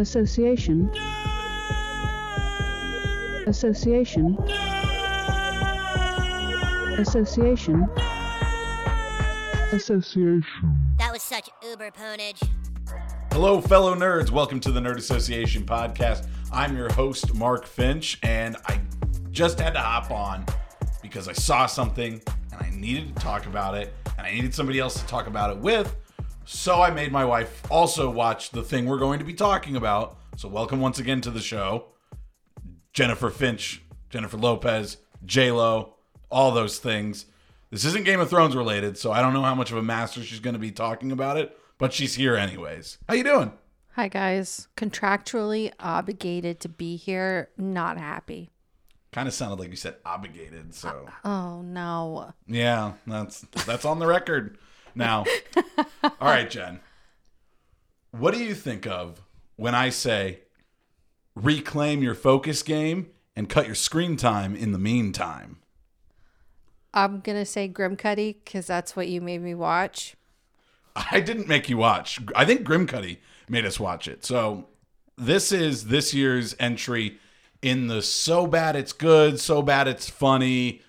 Association. Association. Association. Association. That was such uber ponage. Hello, fellow nerds. Welcome to the Nerd Association podcast. I'm your host, Marc Finch, and I just had to hop on because I saw something and I needed to talk about it, and I needed somebody else to talk about it with. So I made my wife also watch the thing we're going to be talking about. So, welcome once again to the show. Jennifer Finch, Jennifer Lopez, J Lo, all those things. This isn't Game of Thrones related, so I don't know how much of a master she's going to be talking about it, but she's here anyways. How you doing? Hi guys, contractually obligated to be here, not happy. Kind of sounded like you said obligated, so Oh no. yeah, that's that's on the record now. All right, Jen. What do you think of when I say reclaim your focus game and cut your screen time in the meantime? I'm gonna say Grim Cutty because that's what you made me watch. I didn't make you watch. I think Grimcutty made us watch it. So this is this year's entry in the so bad it's good, so bad it's funny,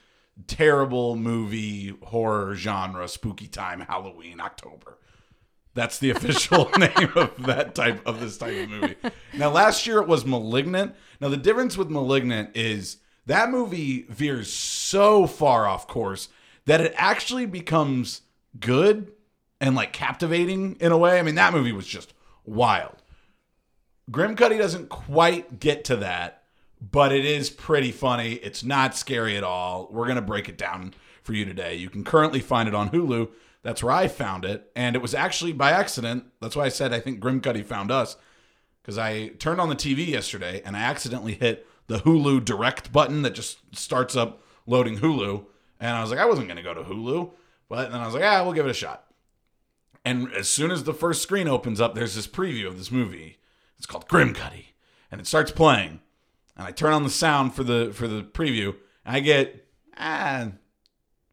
terrible movie horror genre, spooky time, Halloween, October. That's the official name of that type of this type of movie. Now last year it was Malignant. Now the difference with Malignant is that movie veers so far off course that it actually becomes good and like captivating in a way. I mean, that movie was just wild. Grim Cutty doesn't quite get to that, but it is pretty funny. It's not scary at all. We're gonna break it down for you today. You can currently find it on Hulu. That's where I found it, and it was actually by accident. That's why I said I think Grim Cutty found us because I turned on the TV yesterday and I accidentally hit the Hulu Direct button that just starts up loading Hulu, and I was like, I wasn't gonna go to Hulu, but then I was like, ah, we'll give it a shot. And as soon as the first screen opens up, there's this preview of this movie. It's called Grim Cutty, and it starts playing. And I turn on the sound for the for the preview, and I get ah,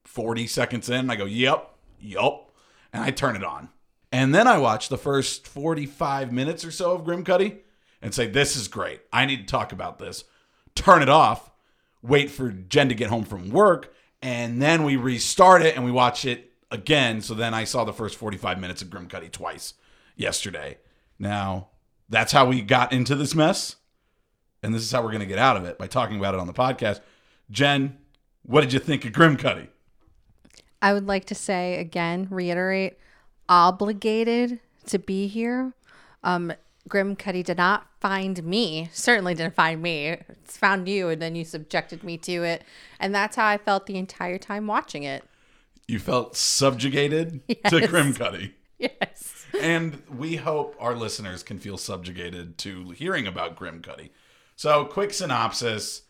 40 seconds in, I go, "Yep, yep," and I turn it on. And then I watch the first 45 minutes or so of Grim Cutty and say, "This is great. I need to talk about this." Turn it off. Wait for Jen to get home from work, and then we restart it and we watch it again. So then I saw the first 45 minutes of Grim Cutty twice yesterday. Now, that's how we got into this mess. And this is how we're going to get out of it by talking about it on the podcast. Jen, what did you think of Grim Cutty? I would like to say again, reiterate, obligated to be here. Um, Grim Cutty did not find me. Certainly didn't find me. It's found you, and then you subjected me to it, and that's how I felt the entire time watching it. You felt subjugated to Yes. Grim Cutty. Yes. and we hope our listeners can feel subjugated to hearing about Grim Cutty. So, quick synopsis.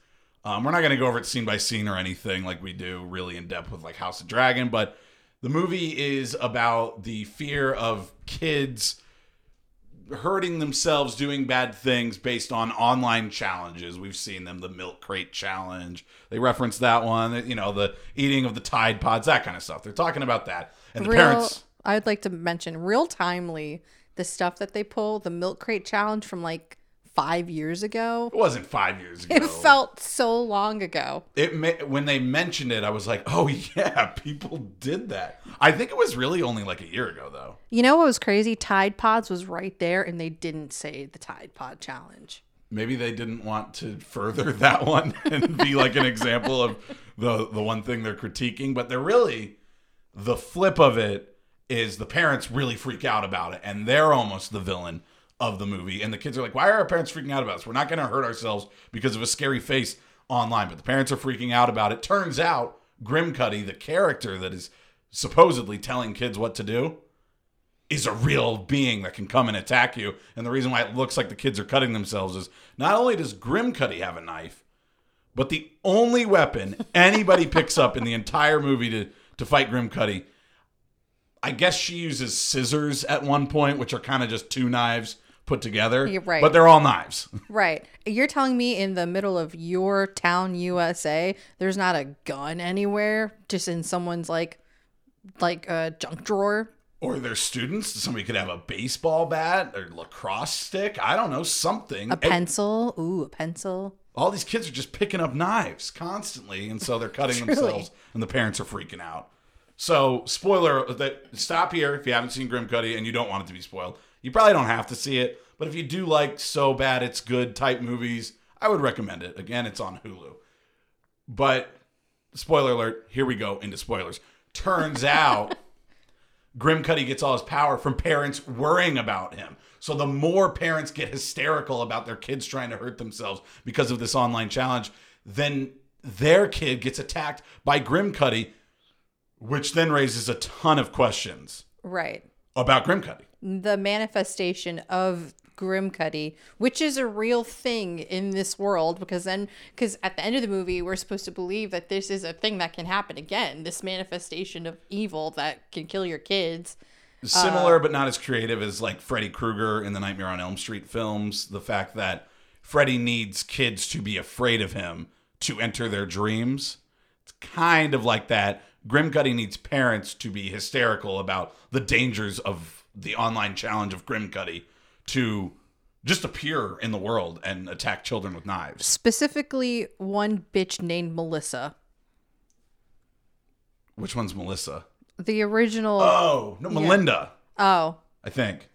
Um, we're not going to go over it scene by scene or anything like we do really in depth with like House of Dragon, but the movie is about the fear of kids hurting themselves doing bad things based on online challenges. We've seen them, the milk crate challenge. They reference that one, you know, the eating of the Tide Pods, that kind of stuff. They're talking about that. And the real, parents I would like to mention real timely the stuff that they pull, the milk crate challenge from like five years ago. it wasn't 5 years ago. It felt so long ago. it when they mentioned it, I was like, "Oh yeah, people did that." I think it was really only like a year ago, though. You know what was crazy? Tide Pods was right there, and they didn't say the Tide Pod challenge. Maybe they didn't want to further that one and be like an example of the the one thing they're critiquing, but they're really the flip of it is the parents really freak out about it, and they're almost the villain of the movie. And the kids are like, "Why are our parents freaking out about us? We're not going to hurt ourselves because of a scary face online." But the parents are freaking out about it. Turns out, Grim Cutty, the character that is supposedly telling kids what to do, is a real being that can come and attack you. And the reason why it looks like the kids are cutting themselves is not only does Grim Cutty have a knife, but the only weapon anybody picks up in the entire movie to, to fight Grim Cutty, I guess she uses scissors at one point, which are kind of just two knives put together. You're right. But they're all knives. Right. You're telling me in the middle of your town, USA, there's not a gun anywhere, just in someone's like, like a junk drawer. Or their students. Somebody could have a baseball bat or lacrosse stick. I don't know, something. A pencil. Ooh, a pencil. all these kids are just picking up knives constantly, and so they're cutting themselves, and the parents are freaking out. So, spoiler that stop here if you haven't seen Grim Cutty and you don't want it to be spoiled. You probably don't have to see it, but if you do like so bad it's good type movies, I would recommend it. Again, it's on Hulu. But spoiler alert, here we go into spoilers. Turns out Grim Cutty gets all his power from parents worrying about him. So the more parents get hysterical about their kids trying to hurt themselves because of this online challenge, then their kid gets attacked by Grim Cutty, which then raises a ton of questions Right. about Grim Cutty. The manifestation of Grimcutty, which is a real thing in this world, because then, because at the end of the movie, we're supposed to believe that this is a thing that can happen again. This manifestation of evil that can kill your kids. Similar uh, but not as creative as like Freddy Krueger in the Nightmare on Elm Street films. The fact that Freddy needs kids to be afraid of him to enter their dreams. It's kind of like that. Grim Cutty needs parents to be hysterical about the dangers of the online challenge of Grim Cutty to just appear in the world and attack children with knives. Specifically, one bitch named Melissa. Which one's Melissa? The original. Oh, no, Melinda, oh, I think.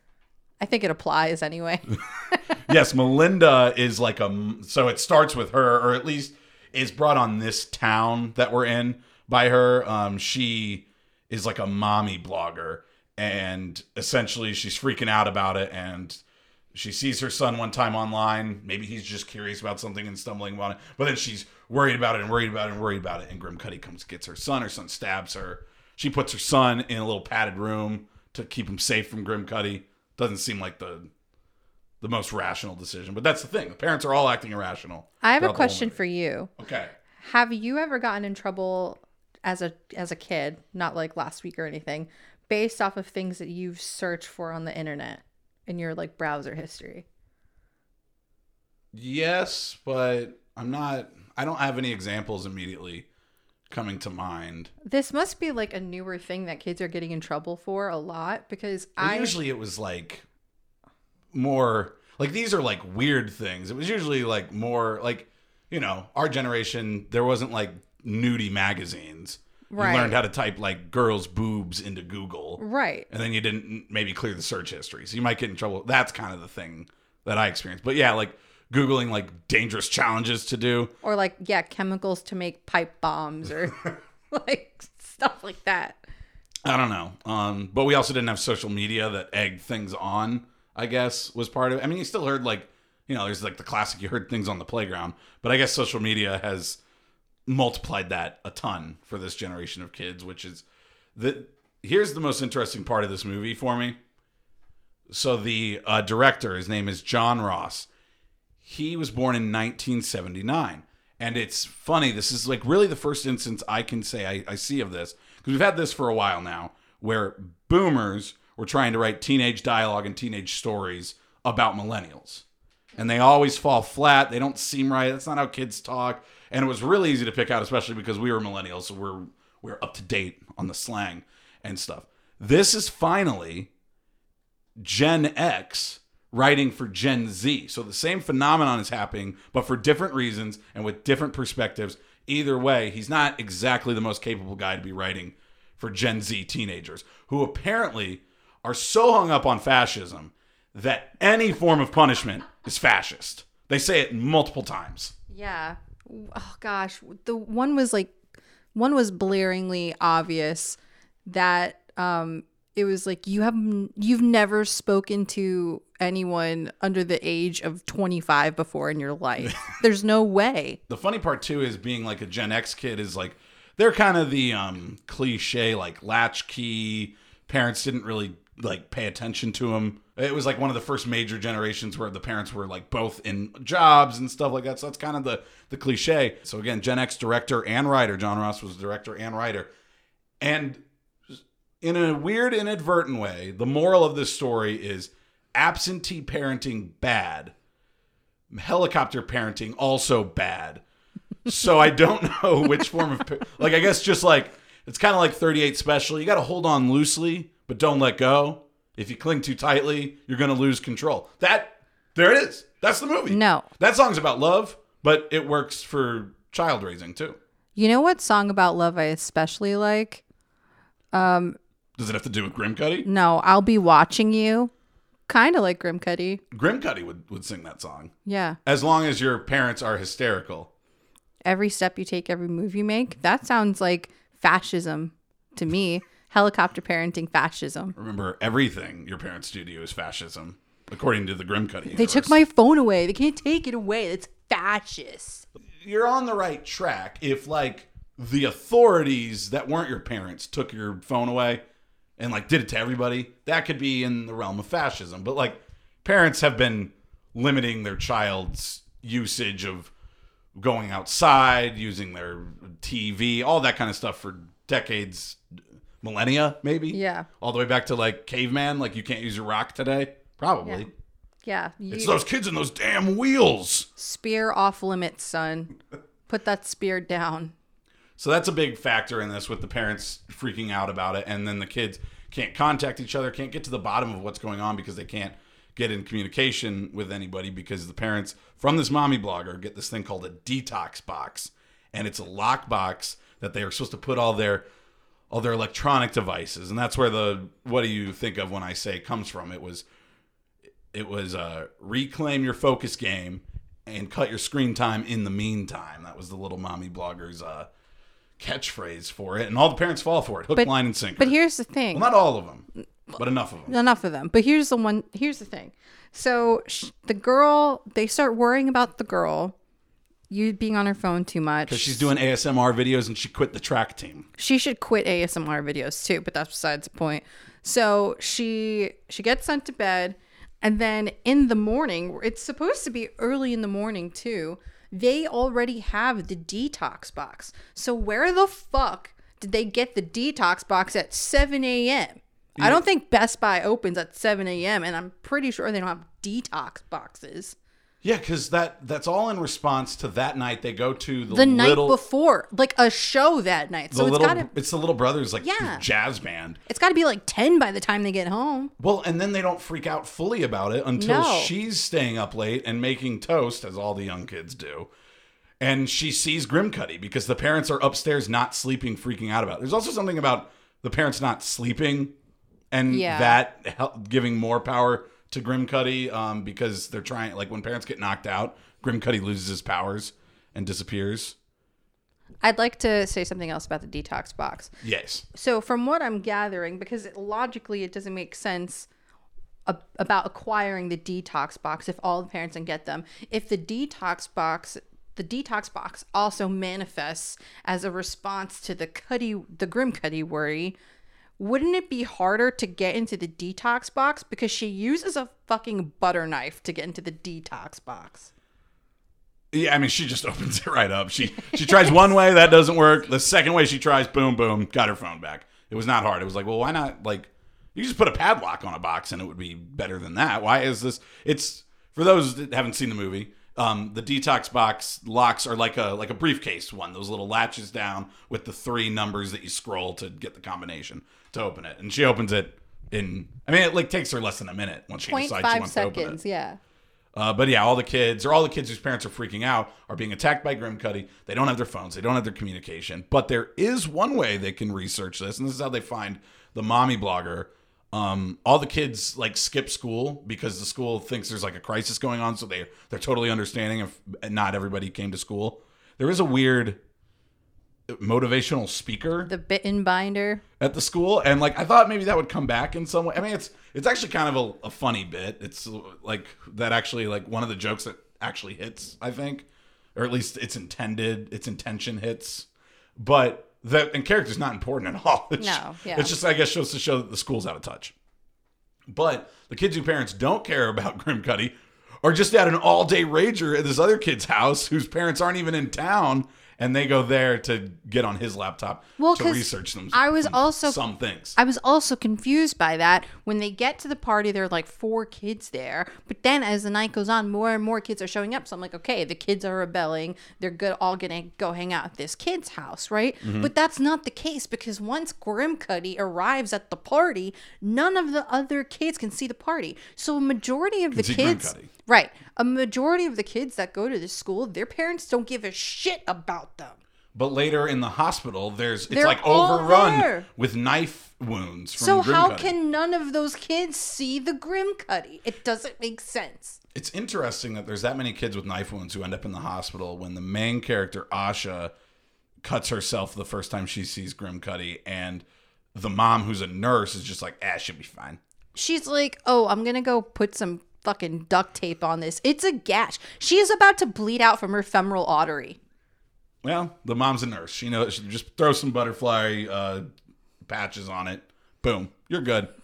I think it applies anyway. yes, Melinda is like a. So it starts with her, or at least is brought on this town that we're in by her. Um, she is like a mommy blogger, and essentially she's freaking out about it. And she sees her son one time online. Maybe he's just curious about something and stumbling upon it. But then she's worried about it and worried about it and worried about it. And Grim Cutty comes gets her son. Her son stabs her. She puts her son in a little padded room to keep him safe from Grim Cutty. Doesn't seem like the the most rational decision. But that's the thing. The parents are all acting irrational. I have a question for you. Okay. Have you ever gotten in trouble as a as a kid, not like last week or anything, based off of things that you've searched for on the internet in your like browser history? Yes, but I'm not I don't have any examples immediately coming to mind. This must be like a newer thing that kids are getting in trouble for a lot because I usually it was like more like these are like weird things. It was usually like more like you know, our generation there wasn't like nudie magazines. Right. You learned how to type like girls boobs into Google. right. and then you didn't maybe clear the search history. So you might get in trouble. That's kind of the thing that I experienced. But yeah, like Googling like dangerous challenges to do. Or like yeah, chemicals to make pipe bombs or like stuff like that. I don't know. Um, but we also didn't have social media that egged things on, I guess, was part of it. I mean, you still heard like, you know, there's like the classic you heard things on the playground. But I guess social media has multiplied that a ton for this generation of kids, which is the here's the most interesting part of this movie for me. So the uh, director, his name is John Ros. He was born in 1979. And it's funny, this is like really the first instance I can say I, I see of this, because we've had this for a while now, where boomers were trying to write teenage dialogue and teenage stories about millennials. And they always fall flat. They don't seem right. That's not how kids talk. And it was really easy to pick out, especially because we were millennials, so we're we're up to date on the slang and stuff. This is finally Gen X writing for Gen Z. So the same phenomenon is happening, but for different reasons and with different perspectives. Either way, he's not exactly the most capable guy to be writing for Gen Z teenagers who apparently are so hung up on fascism that any form of punishment is fascist. They say it multiple times. Yeah. Oh gosh, the one was like one was blaringly obvious that um it was like you have you've never spoken to anyone under the age of 25 before in your life. There's no way. The funny part too is being like a Gen X kid is like they're kind of the um cliche like latchkey parents didn't really like pay attention to them. It was like one of the first major generations where the parents were like both in jobs and stuff like that. So that's kind of the the cliche. So again, Gen X director and writer John Ros was director and writer. And in a weird inadvertent way, the moral of this story is absentee parenting bad. Helicopter parenting also bad. So I don't know which form of like I guess just like it's kind of like 38 special. You got to hold on loosely, but don't let go. If you cling too tightly, you're going to lose control. That there it is. That's the movie. No. That song's about love, but it works for child raising too. You know what song about love I especially like? Um, Does it have to do with Grim Cutty? No, I'll be watching you. Kind of like Grim Cutty. Grim Cutty would, would sing that song. Yeah. As long as your parents are hysterical. Every step you take, every move you make. That sounds like fascism to me. Helicopter parenting fascism. Remember, everything your parents do to you is fascism, according to the Grim Cutty. They took my phone away. They can't take it away. It's fascist. You're on the right track if, like, the authorities that weren't your parents took your phone away and, like, did it to everybody. That could be in the realm of fascism. But, like, parents have been limiting their child's usage of going outside, using their TV, all that kind of stuff for decades, millennia, maybe. Yeah. All the way back to like caveman, like you can't use your rock today. Probably. Yeah. You, It's those kids in those damn wheels. spear off limits, son. Put that spear down. So that's a big factor in this with the parents freaking out about it. And then the kids can't contact each other, can't get to the bottom of what's going on because they can't get in communication with anybody because the parents from this mommy blogger get this thing called a detox box. And it's a lock box that they are supposed to put all their all their electronic devices. And that's where the what do you think of when I say comes from? It was it was uh, reclaim your focus game and cut your screen time in the meantime. That was the little mommy blogger's uh, catchphrase for it, and all the parents fall for it, hook, But- line, and sinker. But here's the thing. well, not all of them, but enough of them. enough of them. But here's the one. Here's the thing. So sh- the girl, they start worrying about the girl, you being on her phone too much. Because she's doing ASMR videos and she quit the track team. she should quit ASMR videos too, but that's besides the point. So she she gets sent to bed, and then in the morning, it's supposed to be early in the morning too. They already have the detox box. So where the fuck did they get the detox box at 7 a.m.? I don't think Best Buy opens at 7 a.m. and I'm pretty sure they don't have detox boxes. Yeah, because that that's all in response to that night they go to the, The night before, like a show that night. So it's little gotta it's the little brothers like Yeah. jazz band. it's gotta be like 10 by the time they get home. Well, and then they don't freak out fully about it until No. she's staying up late and making toast, as all the young kids do. And she sees Grimcutty because the parents are upstairs not sleeping, freaking out about it. There's also something about the parents not sleeping and Yeah. that help, giving more power to Grimcutty um, because they're trying, like when parents get knocked out, Grimcutty loses his powers and disappears. I'd like to say something else about the detox box. Yes. So, from what I'm gathering, because it, logically it doesn't make sense a, about acquiring the detox box if all the parents can get them. If the detox box, the detox box also manifests as a response to the cutty, the grim cutty worry. Wouldn't it be harder to get into the detox box because she uses a fucking butter knife to get into the detox box? Yeah, I mean, she just opens it right up. She she tries one way, that doesn't work. The second way she tries, boom, boom, got her phone back. It was not hard. It was like, well, why not? Like, you just put a padlock on a box, and it would be better than that. Why is this? It's for those that haven't seen the movie. Um, the detox box locks are like a like a briefcase one. Those little latches down with the three numbers that you scroll to get the combination to open it. And she opens it in. I mean, it like takes her less than a minute once she decides she 0.5 wants to open it. seconds, yeah. Uh, but yeah, all the kids or all the kids whose parents are freaking out are being attacked by Grimcutty. They don't have their phones. They don't have their communication. But there is one way they can research this, and this is how they find the mommy blogger. Um, all the kids like skip school because the school thinks there's like a crisis going on, so they they're totally understanding if not everybody came to school. There is a weird motivational speaker The bitten binder. at the school and like i thought maybe that would come back in some way i mean it's it's actually kind of a, a funny bit it's like that actually like one of the jokes that actually hits i think or at least it's intended its intention hits but that and character's not important at all it's, No, yeah. it's just i guess shows to show that the school's out of touch but the kids whose parents don't care about Grim Cutty are just at an all day rager at this other kid's house whose parents aren't even in town. And they go there to get on his laptop Well, to research them. I was some- also- some things. I was also confused by that. When they get to the party, there are like four kids there. But then as the night goes on, more and more kids are showing up. So I'm like, okay, the kids are rebelling. They're good, all gonna go hang out at this kid's house, right? Mm-hmm. But that's not the case because once Grimcutty arrives at the party, none of the other kids can see the party. So a majority of the kids. Grimcutty. Right. A majority of the kids that go to this school, their parents don't give a shit about them. But later in the hospital, there's it's They're like all overrun there. with knife wounds from So how Grimcutty. can none of those kids see the Grim Grimcutty? It doesn't make sense. It's interesting that there's that many kids with knife wounds who end up in the hospital when the main character Asha cuts herself the first time she sees Grimcutty, and the mom, who's a nurse, is just like, "Ah, she'll be fine." She's like, "Oh, I'm gonna go put some fucking duct tape on this. It's a gash. She is about to bleed out from her femoral artery." Well, the mom's a nurse. She knows. She just throw some butterfly uh, patches on it. Boom, you're good.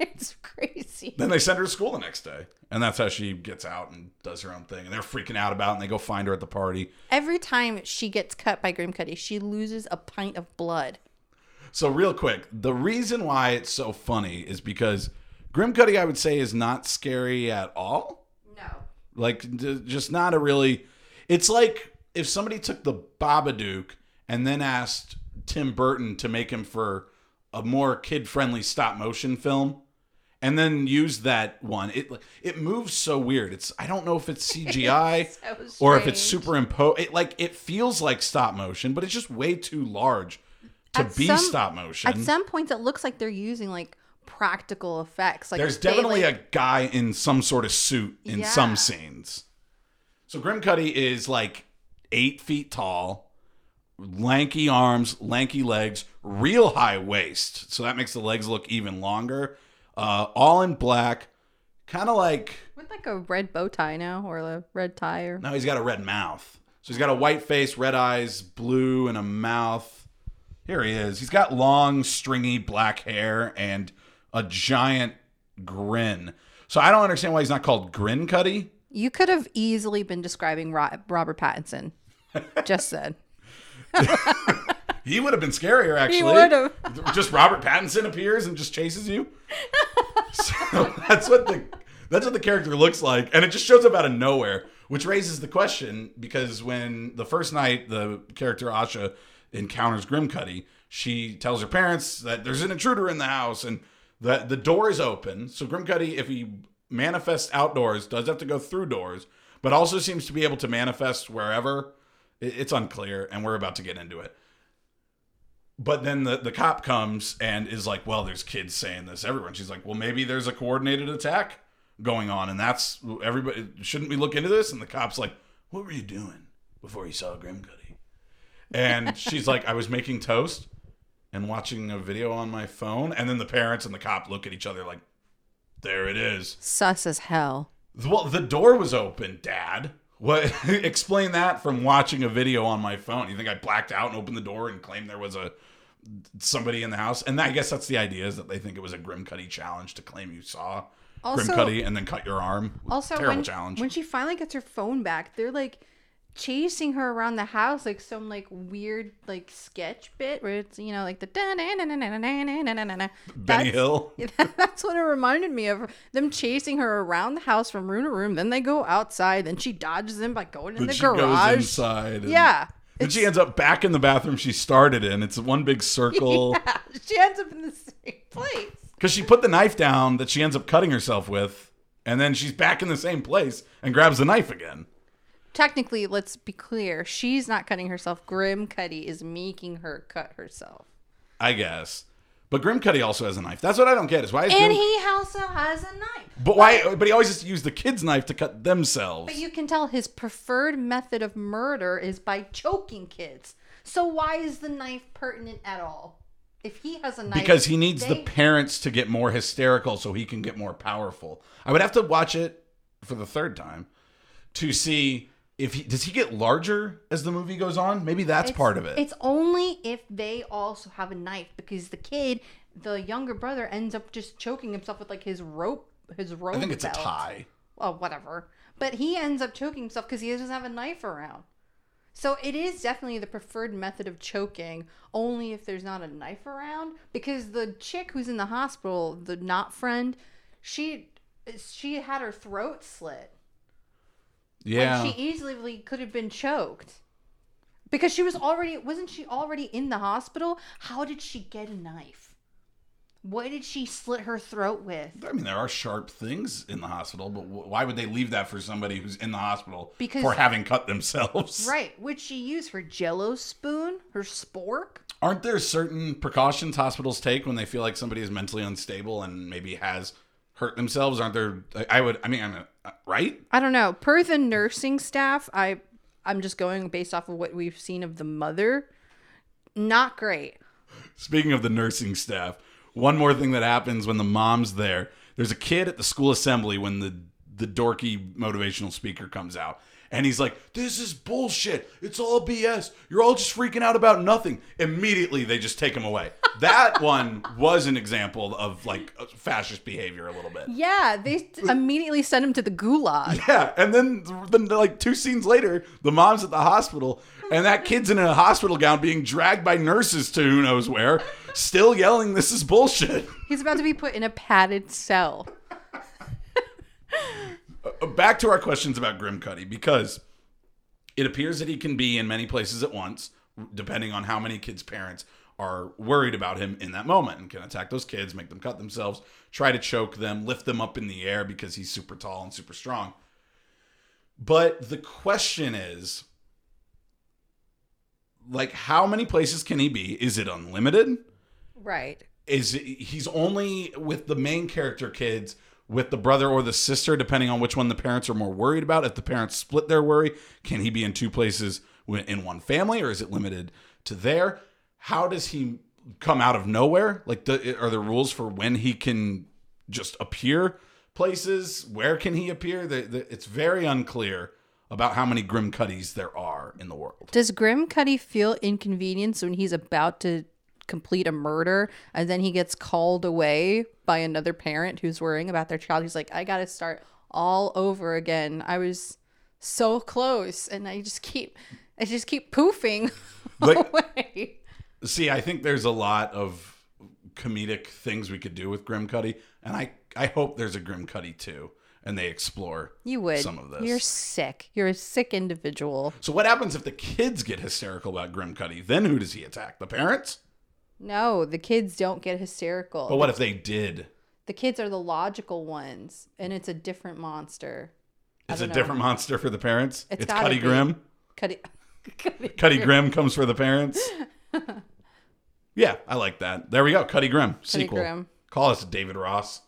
It's crazy. Then they send her to school the next day, and that's how she gets out and does her own thing. And they're freaking out about, it, and they go find her at the party. Every time she gets cut by Grimcutty, she loses a pint of blood. So real quick, the reason why it's so funny is because Grimcutty, I would say, is not scary at all. No. Like, d- just not a really. It's like if somebody took the Babadook and then asked Tim Burton to make him for a more kid-friendly stop-motion film, and then used that one. It it moves so weird. It's I don't know if it's CGI so or if it's strange. superimposed. It like it feels like stop motion, but it's just way too large to At be some- stop motion. At some points, it looks like they're using like practical effects. Like There's definitely like- a guy in some sort of suit in Yeah. some scenes. So Grim Grimcutty is like eight feet tall, lanky arms, lanky legs, real high waist. So that makes the legs look even longer. Uh, all in black, kind of like with like a red bow tie now or a red tie or now he's got a red mouth. So he's got a white face, red eyes, blue, and a mouth. Here he is. He's got long, stringy black hair and a giant grin. So I don't understand why he's not called Grin Cutty. You could have easily been describing Robert Pattinson. Just said. He would have been scarier, actually. would've. just Robert Pattinson appears and just chases you. so that's what the that's what the character looks like, and it just shows up out of nowhere, which raises the question because when the first night the character Asha encounters Grimcutty, she tells her parents that there's an intruder in the house and that the door is open. So Grimcutty, if he manifests outdoors, does have to go through doors, but also seems to be able to manifest wherever. It- It's unclear, and we're about to get into it. But then the, the cop comes and is like, well, there's kids saying this. And she's like, well, maybe there's a coordinated attack going on. And that's everybody, shouldn't we look into this? And the cop's like, what were you doing before you saw Grimcutty? And she's like, I was making toast and watching a video on my phone. And then the parents and the cop look at each other like, there it is. Sus as hell. Well, the door was open, Dad. What? Explain that from watching a video on my phone. You think I blacked out and opened the door and claimed there was a somebody in the house? And I guess that's the idea is that they think it was a Grimcutty challenge to claim you saw Also- Grimcutty and then cut your arm. Also, terrible when, challenge. when she finally gets her phone back, they're like chasing her around the house like some like weird like sketch bit where it's you know like the Benny Hill. That's what it reminded me of. Them chasing her around the house from room to room. Then they go outside. Then she dodges them by going in Then the she garage. goes inside. and- Yeah. Then she ends up back in the bathroom she started in. It's one big circle. Yeah, she ends up in the same place. Because she put the knife down that she ends up cutting herself with. And then she's back in the same place and grabs the knife again. Technically, let's be clear. She's not cutting herself. Grim Cutty is making her cut herself. I guess. But Grimcutty also has a knife. That's what I don't get. Is why is And Grim- he also has a knife. But why? But he always has to use the kid's knife to cut themselves. But you can tell his preferred method of murder is by choking kids. So why is the knife pertinent at all? If he has a knife, because he needs the parents to get more hysterical so he can get more powerful. I would have to watch it for the third time to see if he does he get larger as the movie goes on. Maybe that's It's- part of it. It's only if they also have a knife because the kid, the younger brother, ends up just choking himself with like his rope, his rope. I think it's a tie. Well, whatever. But he ends up choking himself because he doesn't have a knife around. So it is definitely the preferred method of choking, only if there's not a knife around. Because the chick who's in the hospital, the not friend, she she had her throat slit. Yeah. Like she easily could have been choked. Because she was already wasn't she already in the hospital? How did she get a knife? What did she slit her throat with? I mean, there are sharp things in the hospital, but why would they leave that for somebody who's in the hospital Because- for having cut themselves? Right. Would she use her jello spoon? Her spork? Aren't there certain precautions hospitals take when they feel like somebody is mentally unstable and maybe has hurt themselves? Aren't there? I- I would. I mean, I'm a, uh, right. I don't know. Per the nursing staff, I I'm just going based off of what we've seen of the mother. Not great. Speaking of the nursing staff, one more thing that happens when the mom's there. There's a kid at the school assembly when the the dorky motivational speaker comes out. And he's like, "This is bullshit. It's all BS. You're all just freaking out about nothing." Immediately, they just take him away. That one was an example of like fascist behavior a little bit. Yeah, they immediately sent him to the gulag. Yeah, and then, then like two scenes later, the mom's at the hospital, and that kid's in a hospital gown being dragged by nurses to who knows where, still yelling, "This is bullshit." He's about to be put in a padded cell. Uh, Back to our questions about Grim Cutty, because it appears that he can be in many places at once, depending on how many kids' parents are worried about him in that moment and can attack those kids, make them cut themselves, try to choke them, lift them up in the air because he's super tall and super strong. But the question is like how many places can he be? Is it unlimited? Right. Is it, he's only with the main character kids with the brother or the sister depending on which one the parents are more worried about if the parents split their worry can he be in two places in one family or is it limited to there how does he come out of nowhere like the, are there rules for when he can just appear places where can he appear the, the, it's very unclear about how many grim cutties there are in the world Does Grim Cutty feel inconvenienced when he's about to complete a murder and then he gets called away by another parent who's worrying about their child? He's like, I got to start all over again. I was so close and I just keep I just keep poofing Like- away. See, I think there's a lot of comedic things we could do with Grim Cutty, and I I hope there's a Grim Cutty too, and they explore You would. some of this. You're sick. You're a sick individual. so what happens if the kids get hysterical about Grim Cutty? Then who does he attack? The parents? No, the kids don't get hysterical. But what if they did? the kids are the logical ones and it's a different monster. It's a know. different monster for the parents. It's It's, Cutty. Grim. Cutty Cutty, Cutty Grim comes for the parents. yeah, I like that. There we go. Cutty Grim sequel. Grim. Call us David Ross.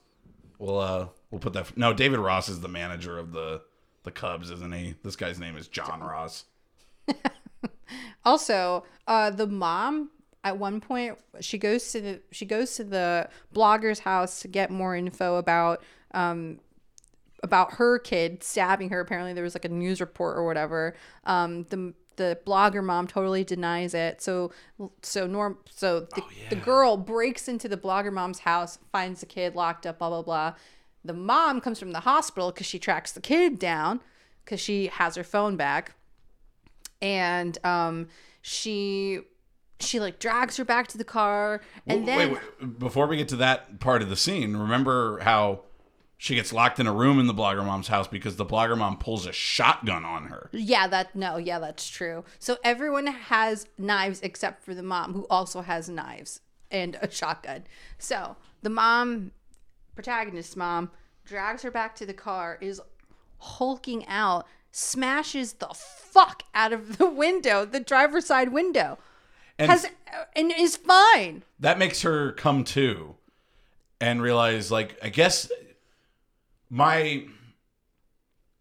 We'll uh we'll put that. No, David Ross is the manager of the the Cubs, isn't he? This guy's name is John Ros. Also, uh, the mom at one point she goes to the she goes to the blogger's house to get more info about um about her kid stabbing her. Apparently, there was like a news report or whatever. Um, the the blogger mom totally denies it. So so norm so the, the girl breaks into the blogger mom's house, finds the kid locked up. Blah blah blah. The mom comes from the hospital because she tracks the kid down because she has her phone back and um she she like drags her back to the car and Wait, then wait, wait, before we get to that part of the scene, remember how she gets locked in a room in the blogger mom's house because the blogger mom pulls a shotgun on her. yeah that no yeah that's true. So everyone has knives except for the mom who also has knives and a shotgun. So the mom protagonist mom drags her back to the car is hulking out smashes the fuck out of the window the driver's side window. And has and is fine. That makes her come to and realize like I guess my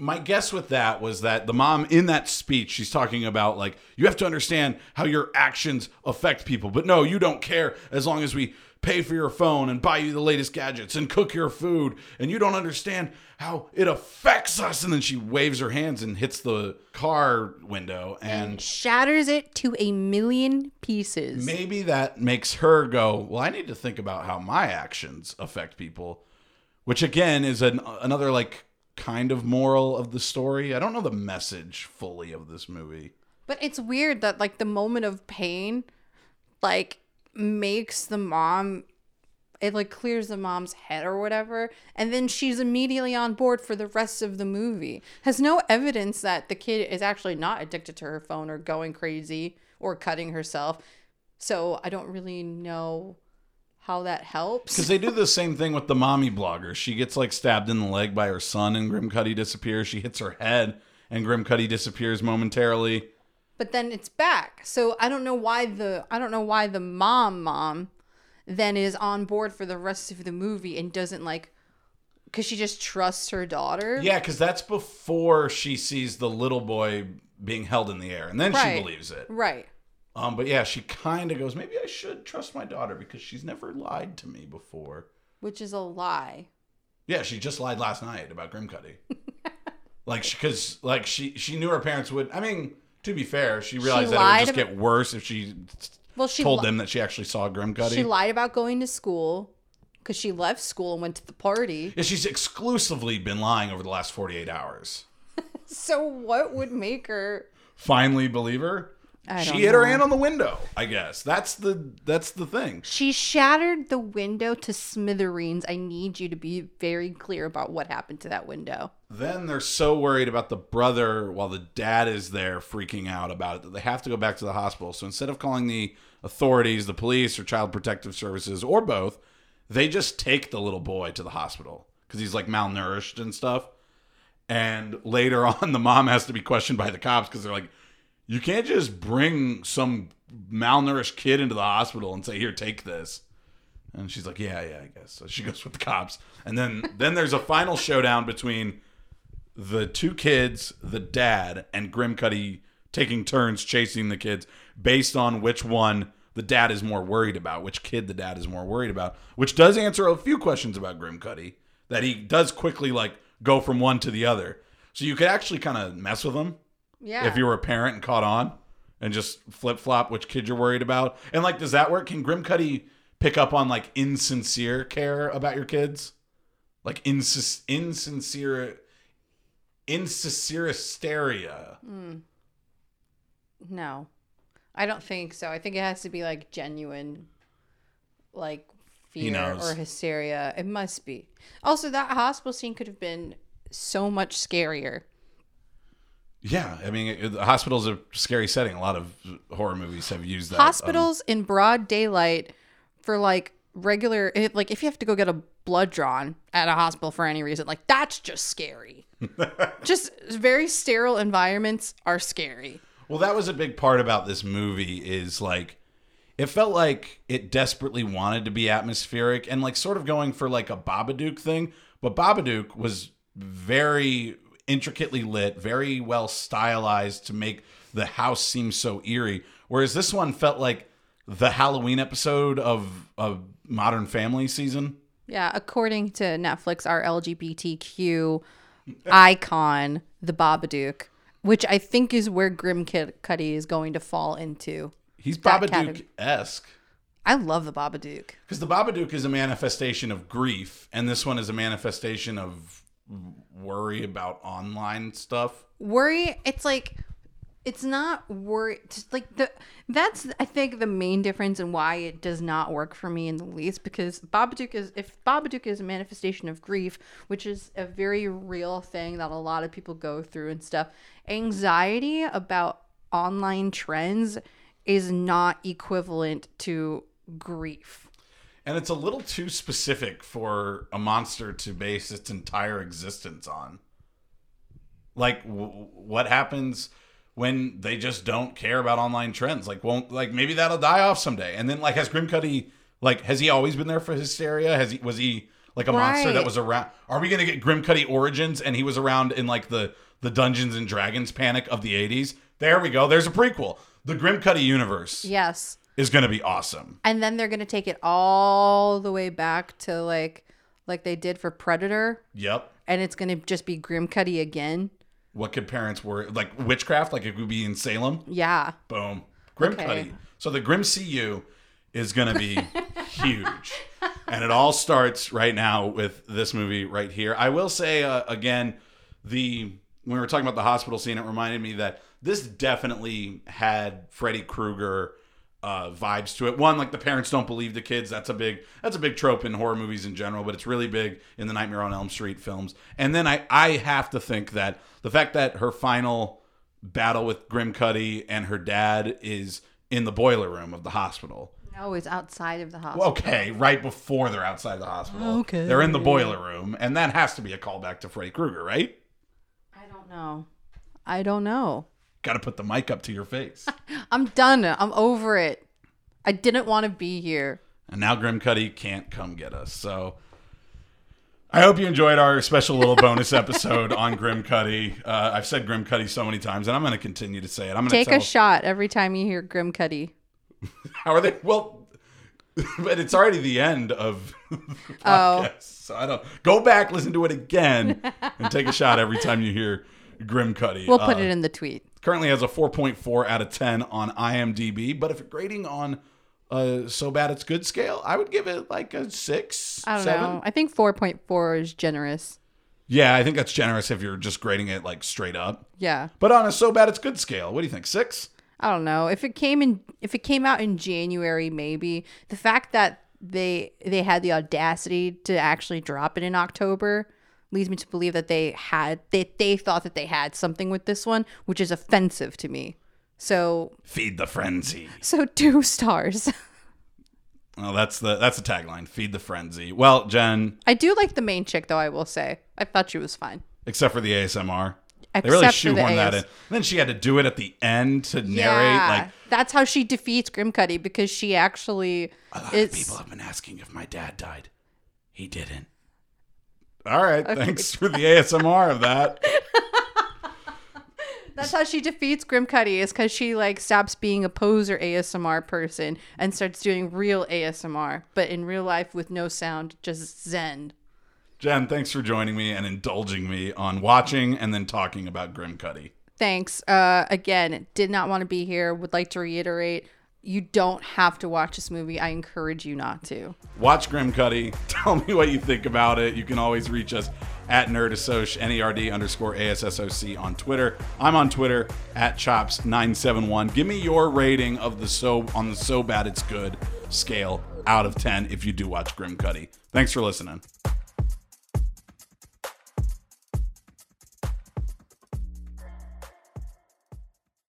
my guess with that was that the mom in that speech she's talking about like you have to understand how your actions affect people. But no you don't care as long as we pay for your phone and buy you the latest gadgets and cook your food. And you don't understand how it affects us. And then she waves her hands and hits the car window and shatters it to a million pieces. maybe that makes her go well i need to think about how my actions affect people which again is an, another like kind of moral of the story i don't know the message fully of this movie But it's weird that like the moment of pain like makes the mom it like clears the mom's head or whatever and then she's immediately on board for the rest of the movie. Has no evidence that the kid is actually not addicted to her phone or going crazy or cutting herself. So I don't really know how that helps. Because they do the same thing with the mommy blogger. She gets like stabbed in the leg by her son, and Grim Cutty disappears. She hits her head, and Grim Cutty disappears momentarily. but then it's back. So I don't know why the I don't know why the mom mom then is on board for the rest of the movie and doesn't like cuz she just trusts her daughter. Yeah, because that's before she sees the little boy being held in the air, and then Right. she believes it. Right. Um, but yeah, she kind of goes, maybe I should trust my daughter because she's never lied to me before. Which is a lie. Yeah, she just lied last night about Grim Cutty. like, because like she she knew her parents would. I mean, to be fair, she realized that it would just get worse if she Well, she told li- them that she actually saw Grim Cutty. she lied about going to school cuz she left school and went to the party. yeah, she's exclusively been lying over the last forty eight hours. So what would make her Finally, believe her. She hit her hand on the window. I guess that's the that's the thing. She shattered the window to smithereens. I need you to be very clear about what happened to that window. Then they're so worried about the brother while the dad is there freaking out about it that they have to go back to the hospital. So instead of calling the authorities, the police, or child protective services, or both, they just take the little boy to the hospital because he's like malnourished and stuff. And later on, the mom has to be questioned by the cops because they're like, you can't just bring some malnourished kid into the hospital and say, here, take this. And she's like, yeah, yeah, I guess. So she goes with the cops. And then then there's a final showdown between the two kids, the dad, and Grim Cutty taking turns chasing the kids based on which one the dad is more worried about, which kid the dad is more worried about, which does answer a few questions about Grim Cutty that he does quickly like go from one to the other. So you could actually kind of mess with him Yeah. if you were a parent and caught on and just flip flop which kid you're worried about. And like, does that work? Can Grim Cutty pick up on like insincere care about your kids? Like insis- insincere, insincere hysteria. Hmm. No, I don't think so. I think it has to be like genuine, like fear or hysteria. It must be. Also, that hospital scene could have been so much scarier. Yeah, I mean, it, the hospital's a scary setting. A lot of horror movies have used that. um, Hospitals in broad daylight for like regular, it, like if you have to go get a blood drawn at a hospital for any reason, like that's just scary. just very sterile environments are scary. Well, that was a big part about this movie is like it felt like it desperately wanted to be atmospheric and like sort of going for like a Babadook thing, but Babadook was very intricately lit, very well stylized to make the house seem so eerie, whereas this one felt like the Halloween episode of of Modern Family season. Yeah, according to Netflix, our LGBTQ icon, the Babadook, which I think is where Grim Cutty is going to fall into. He's Babadook esque. I love the Babadook. Because the Babadook is a manifestation of grief, and this one is a manifestation of worry about online stuff. Worry, it's like it's not worry it's like the that's I think the main difference and why it does not work for me in the least because Babadook is if Babadook is a manifestation of grief, which is a very real thing that a lot of people go through and stuff. Anxiety about online trends is not equivalent to grief. And it's a little too specific for a monster to base its entire existence on. Like, w- what happens when they just don't care about online trends? Like, won't like maybe that'll die off someday? And then, like, has Grim Cutty like has he always been there for hysteria? Has he was he like a monster that was around? Are we gonna get Grim Cutty origins and he was around in like the the Dungeons and Dragons panic of the '80s? There we go. There's a prequel. The Grim Cutty universe Yes. Is gonna be awesome. And then they're going to take it all the way back to like like they did for Predator Yep. and it's going to just be Grim Cutty again. What could parents worry like witchcraft? Like it would be in Salem. Yeah. Boom. Grim Okay. Cutty. So the Grim CU is going to be huge. And it all starts right now with this movie right here. I will say uh, again, the when we were talking about the hospital scene, it reminded me that this definitely had Freddy Krueger uh, vibes to it. One, like the parents don't believe the kids. That's a big that's a big trope in horror movies in general, but it's really big in the Nightmare on Elm Street films. And then I I have to think that the fact that her final battle with Grim Cutty and her dad is in the boiler room of the hospital. No, it's outside of the hospital. Okay, right before they're outside the hospital. Okay. They're in the boiler room, and that has to be a callback to Freddy Krueger, right? I don't know. I don't know. Got to put the mic up to your face. I'm done. I'm over it. I didn't want to be here. and now Grim Cutty can't come get us. So I hope you enjoyed our special little bonus episode on Grim Cutty. Uh, I've said Grim Cutty so many times, and I'm going to continue to say it. I'm going to Take tell, a shot every time you hear Grim Cutty. How are they? Well, but it's already the end of the Oh. So I don't go back, listen to it again, and take a shot every time you hear Grim Cutty. We'll put Uh, it in the tweet. currently has a 4.4 out of 10 on IMDb, but if you're grading on uh, so bad it's good scale, I would give it like a six, I don't seven. know. I think 4.4 is generous. Yeah, I think that's generous if you're just grading it like straight up. Yeah. But on a so bad it's good scale, what do you think? Six? I don't know. If it came in if it came out in January maybe. The fact that they they had the audacity to actually drop it in October leads me to believe that they had they they thought that they had something with this one, which is offensive to me. So Feed the frenzy. so two stars. Well, that's the that's the tagline. Feed the frenzy. Well, Jen, I do like the main chick though, I will say. I thought she was fine. except for the ASMR. They really Except for the shoehorned that in. And then she had to do it at the end to narrate. Yeah, Like that's how she defeats Grimcutty because she actually a lot of people have been asking if my dad died. He didn't. All right, thanks for the ASMR of that. That's how she defeats Grim Grimcutty is because she like stops being a poser ASMR person and starts doing real ASMR, but in real life with no sound, just zen. Jen, thanks for joining me and indulging me on watching and then talking about Grim Cutty. Thanks. Uh, again, did not want to be here. Would like to reiterate, you don't have to watch this movie. I encourage you not to. Watch Grim Cutty. Tell me what you think about it. You can always reach us at nerdasoc, N-E-R-D underscore A-S-S-O-C on Twitter. I'm on Twitter at chops971. Give me your rating of the so on the so bad it's good scale out of 10 if you do watch Grim Cutty. Thanks for listening.